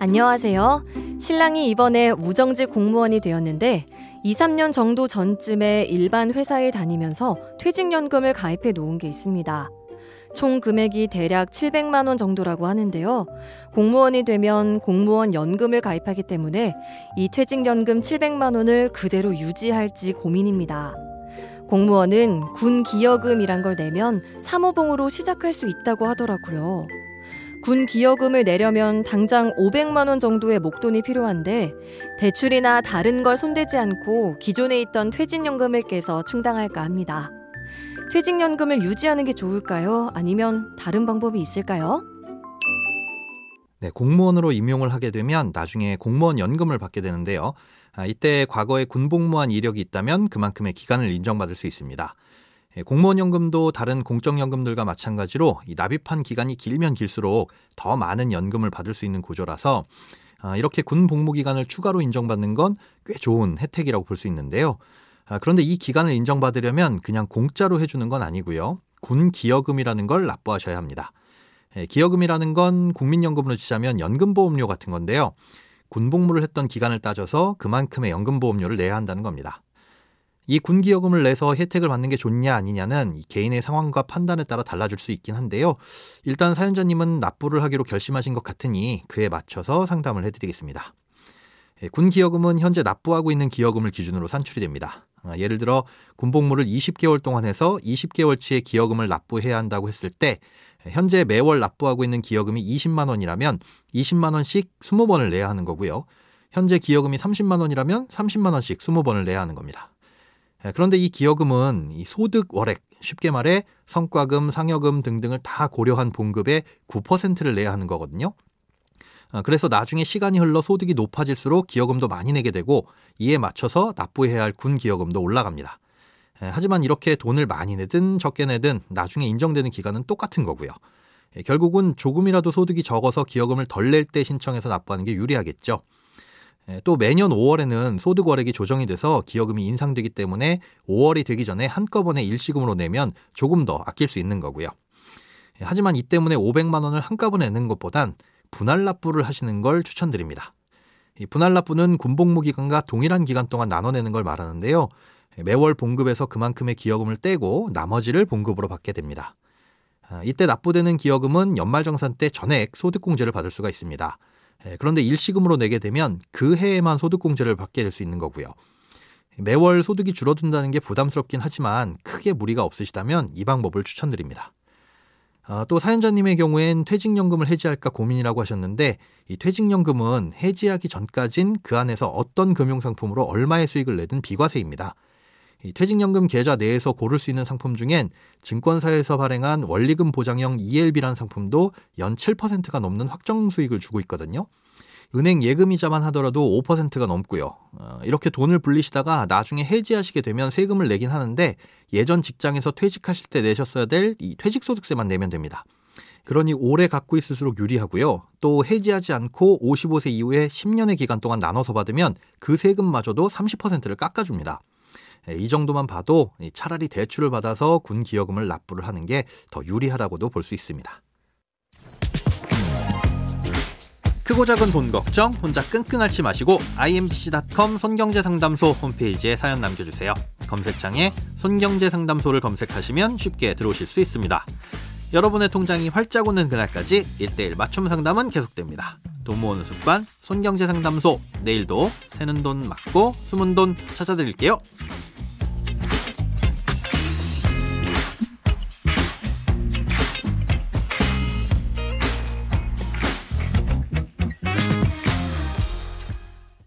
안녕하세요. 신랑이 이번에 우정직 공무원이 되었는데 2, 3년 정도 전쯤에 일반 회사에 다니면서 퇴직연금을 가입해 놓은 게 있습니다. 총 금액이 대략 700만 원 정도라고 하는데요. 공무원이 되면 공무원 연금을 가입하기 때문에 이 퇴직연금 700만 원을 그대로 유지할지 고민입니다. 공무원은 군 기여금이란 걸 내면 사모봉으로 시작할 수 있다고 하더라고요. 군 기여금을 내려면 당장 500만 원 정도의 목돈이 필요한데 대출이나 다른 걸 손대지 않고 기존에 있던 퇴직연금을 깨서 충당할까 합니다. 퇴직연금을 유지하는 게 좋을까요? 아니면 다른 방법이 있을까요? 네, 공무원으로 임용을 하게 되면 나중에 공무원 연금을 받게 되는데요. 아, 이때 과거에 군복무한 이력이 있다면 그만큼의 기간을 인정받을 수 있습니다. 예, 공무원 연금도 다른 공적 연금들과 마찬가지로 납입한 기간이 길면 길수록 더 많은 연금을 받을 수 있는 구조라서 아, 이렇게 군 복무 기간을 추가로 인정받는 건 꽤 좋은 혜택이라고 볼 수 있는데요. 아, 그런데 이 기간을 인정받으려면 그냥 공짜로 해주는 건 아니고요. 군 기여금이라는 걸 납부하셔야 합니다. 예, 기여금이라는 건 국민연금으로 치자면 연금보험료 같은 건데요. 군복무를 했던 기간을 따져서 그만큼의 연금보험료를 내야 한다는 겁니다. 이 군기여금을 내서 혜택을 받는 게 좋냐 아니냐는 개인의 상황과 판단에 따라 달라질 수 있긴 한데요. 일단 사연자님은 납부를 하기로 결심하신 것 같으니 그에 맞춰서 상담을 해드리겠습니다. 예, 군기여금은 현재 납부하고 있는 기여금을 기준으로 산출이 됩니다. 아, 예를 들어 군복무를 20개월 동안 해서 20개월치의 기여금을 납부해야 한다고 했을 때 현재 매월 납부하고 있는 기여금이 20만 원이라면 20만 원씩 20번을 내야 하는 거고요. 현재 기여금이 30만 원이라면 30만 원씩 20번을 내야 하는 겁니다. 예, 그런데 이 기여금은 이 소득 월액, 쉽게 말해 성과금, 상여금 등등을 다 고려한 봉급의 9%를 내야 하는 거거든요. 아, 그래서 나중에 시간이 흘러 소득이 높아질수록 기여금도 많이 내게 되고 이에 맞춰서 납부해야 할 군 기여금도 올라갑니다. 예, 하지만 이렇게 돈을 많이 내든 적게 내든 나중에 인정되는 기간은 똑같은 거고요. 예, 결국은 조금이라도 소득이 적어서 기여금을 덜 낼 때 신청해서 납부하는 게 유리하겠죠. 예, 또 매년 5월에는 소득월액이 조정이 돼서 기여금이 인상되기 때문에 5월이 되기 전에 한꺼번에 일시금으로 내면 조금 더 아낄 수 있는 거고요. 예, 하지만 이 때문에 500만 원을 한꺼번에 내는 것보단 분할 납부를 하시는 걸 추천드립니다. 이 분할 납부는 군복무 기간과 동일한 기간 동안 나눠내는 걸 말하는데요. 예, 매월 봉급에서 그만큼의 기여금을 떼고 나머지를 봉급으로 받게 됩니다. 아, 이때 납부되는 기여금은 연말정산 때 전액 소득공제를 받을 수가 있습니다. 예, 그런데 일시금으로 내게 되면 그 해에만 소득공제를 받게 될 수 있는 거고요. 매월 소득이 줄어든다는 게 부담스럽긴 하지만 크게 무리가 없으시다면 이 방법을 추천드립니다. 아, 또 사연자님의 경우엔 퇴직연금을 해지할까 고민이라고 하셨는데 이 퇴직연금은 해지하기 전까진 그 안에서 어떤 금융상품으로 얼마의 수익을 내든 비과세입니다. 이 퇴직연금 계좌 내에서 고를 수 있는 상품 중엔 증권사에서 발행한 원리금 보장형 ELB라는 상품도 연 7%가 넘는 확정 수익을 주고 있거든요. 은행 예금이자만 하더라도 5%가 넘고요. 어, 이렇게 돈을 불리시다가 나중에 해지하시게 되면 세금을 내긴 하는데 예전 직장에서 퇴직하실 때 내셨어야 될 이 퇴직소득세만 내면 됩니다. 그러니 오래 갖고 있을수록 유리하고요. 또 해지하지 않고 55세 이후에 10년의 기간 동안 나눠서 받으면 그 세금마저도 30%를 깎아줍니다. 예, 이 정도만 봐도 차라리 대출을 받아서 군 기여금을 납부를 하는 게 더 유리하다고도 볼 수 있습니다. 크고 작은 돈 걱정 혼자 끙끙 앓지 마시고 imbc.com 손경제상담소 홈페이지에 사연 남겨주세요. 검색창에 손경제상담소를 검색하시면 쉽게 들어오실 수 있습니다. 여러분의 통장이 활짝 오는 그날까지 1대1 맞춤 상담은 계속됩니다. 돈 모으는 습관 손경제상담소 내일도 새는 돈 맞고 숨은 돈 찾아드릴게요.